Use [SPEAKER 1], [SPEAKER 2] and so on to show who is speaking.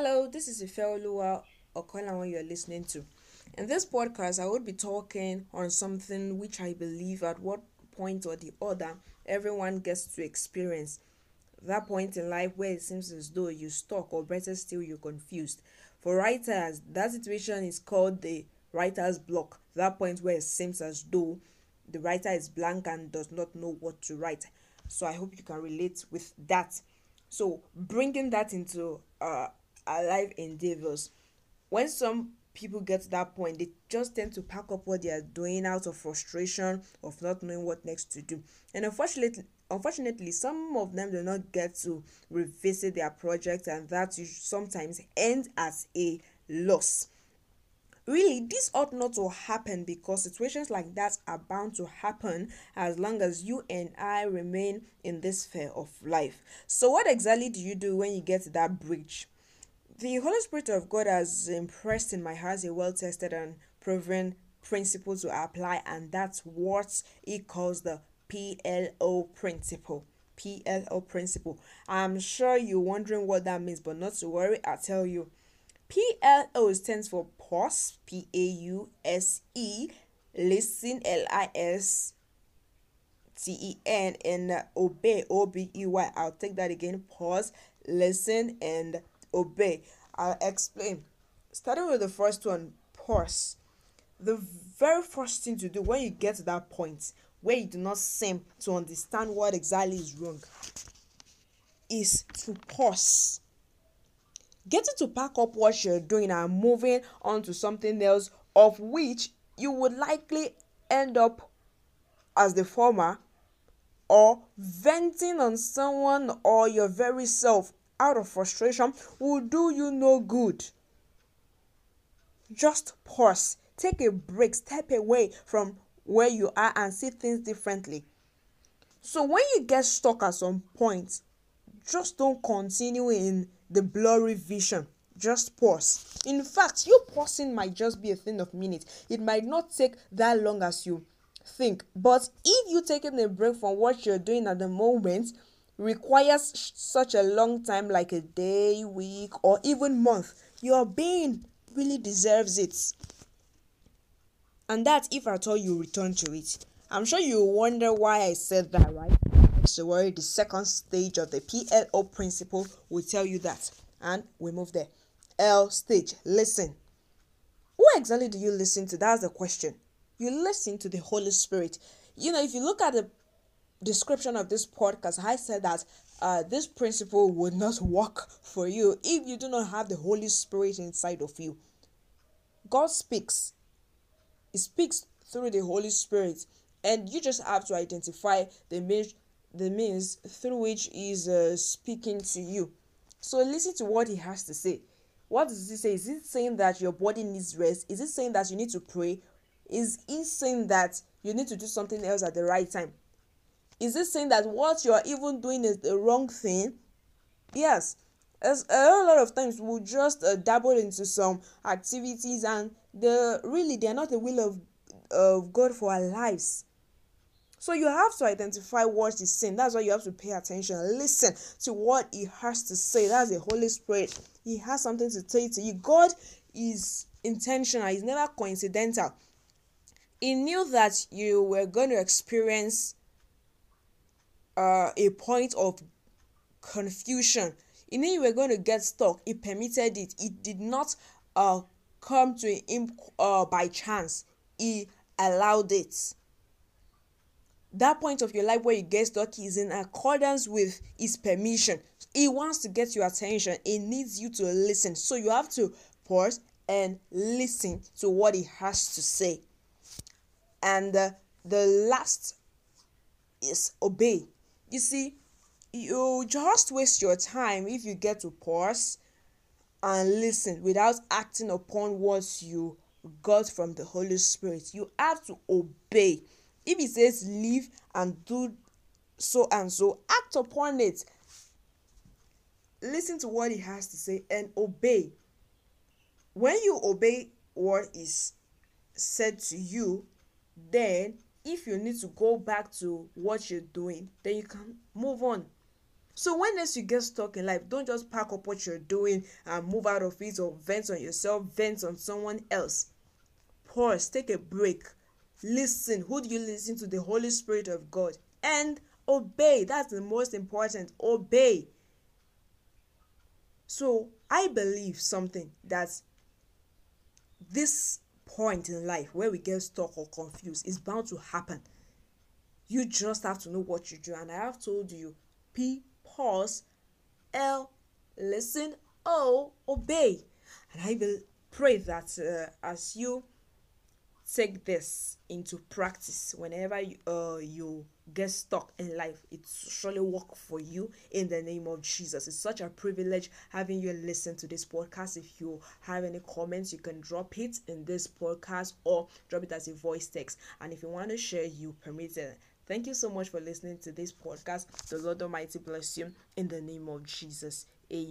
[SPEAKER 1] Hello, this is Ifeoluwa Okolawan you're listening to. In this podcast, I would be talking on something which I believe at what point or the other everyone gets to experience. That point in life where it seems as though you stuck, or better still, you're confused. For writers, that situation is called the writer's block. That point where it seems as though the writer is blank and does not know what to write. So I hope you can relate with that. So bringing that into uh, life endeavors, when some people get to that point, they just tend to pack up what they are doing out of frustration of not knowing what next to do. And unfortunately, unfortunately, some of them do not get to revisit their project, and that sometimes ends as a loss. Really, this ought not to happen because situations like that are bound to happen as long as you and I remain in this sphere of life. So, what exactly do you do when you get to that bridge? The Holy Spirit of God has impressed in my heart a well tested and proven principle to apply, and that's what he calls the PLO principle. PLO principle. I'm sure you're wondering what that means, but not to worry, I'll tell you. PLO stands for pause, P A U S E, listen, L I S T E N, and obey, O B E Y. I'll take that again pause, listen, and obey. I'll explain. Starting with the first one, pause. The very first thing to do when you get to that point where you do not seem to understand what exactly is wrong is to pause getting to pack up what you're doing and moving on to something else of which you would likely end up as the former or venting on someone or your very self out of frustration will do you no good. Just pause, take a break, step away from where you are and see things differently. So when you get stuck at some point, just don't continue in the blurry vision. Just pause. In fact, you pausing might just be a thing of minutes. It might not take that long as you think. But if you're taking a break from what you're doing at the moment requires such a long time, like a day, week, or even month, your being really deserves it. And that if at all you return to it. I'm sure you wonder why I said that, right? So worry, the second stage of the PLO principle will tell you that. And we move there. L stage, listen. Who exactly do you listen to? That's the question. You listen to the Holy Spirit. You know, if you look at the description of this podcast, I said that uh, this principle would not work for you if you do not have the Holy Spirit inside of you. God speaks, He speaks through the Holy Spirit, and you just have to identify the means, the means through which he's uh, speaking to you. So listen to what he has to say. What does he say? Is it saying that your body needs rest? Is it saying that you need to pray? Is he saying that you need to do something else at the right time? Is it saying that what you're even doing is the wrong thing? Yes. As a lot of times we'll just uh, dabble into some activities and the really they're not the will of of God for our lives. So you have to identify what is saying. That's why you have to pay attention. Listen to what he has to say. That's the Holy Spirit. He has something to say to you. God is intentional, he's never coincidental. He knew that you were going to experience uh, a point of confusion. He knew you were going to get stuck. He permitted it. It did not uh, come to him uh, by chance. He allowed it that point of your life where you get stuck is in accordance with his permission he wants to get your attention he needs you to listen so you have to pause and listen to what he has to say and uh, the last is obey you see you just waste your time if you get to pause and listen without acting upon what you got from the holy spirit. You have to obey. If he says leave and do so and so act upon it. Listen to what he has to say and obey. When you obey what is said to you then if you need to go back to what you're doing then you can move on So when next you get stuck in life, don't just pack up what you're doing and move out of it or vent on yourself, vent on someone else. Pause, take a break, listen. Who do you listen to? The Holy Spirit of God. And obey. That's the most important. Obey. So I believe something that this point in life where we get stuck or confused is bound to happen. You just have to know what you do. And I have told you P, pause, L, listen, O, obey. And I will pray that uh, as you take this into practice whenever you, uh, you get stuck in life it surely work for you in the name of jesus. It's such a privilege having you listen to this podcast. If you have any comments you can drop it in this podcast or drop it as a voice text. And if you want to share you permit it. Thank you so much for listening to this podcast. The lord almighty bless you in the name of jesus. Amen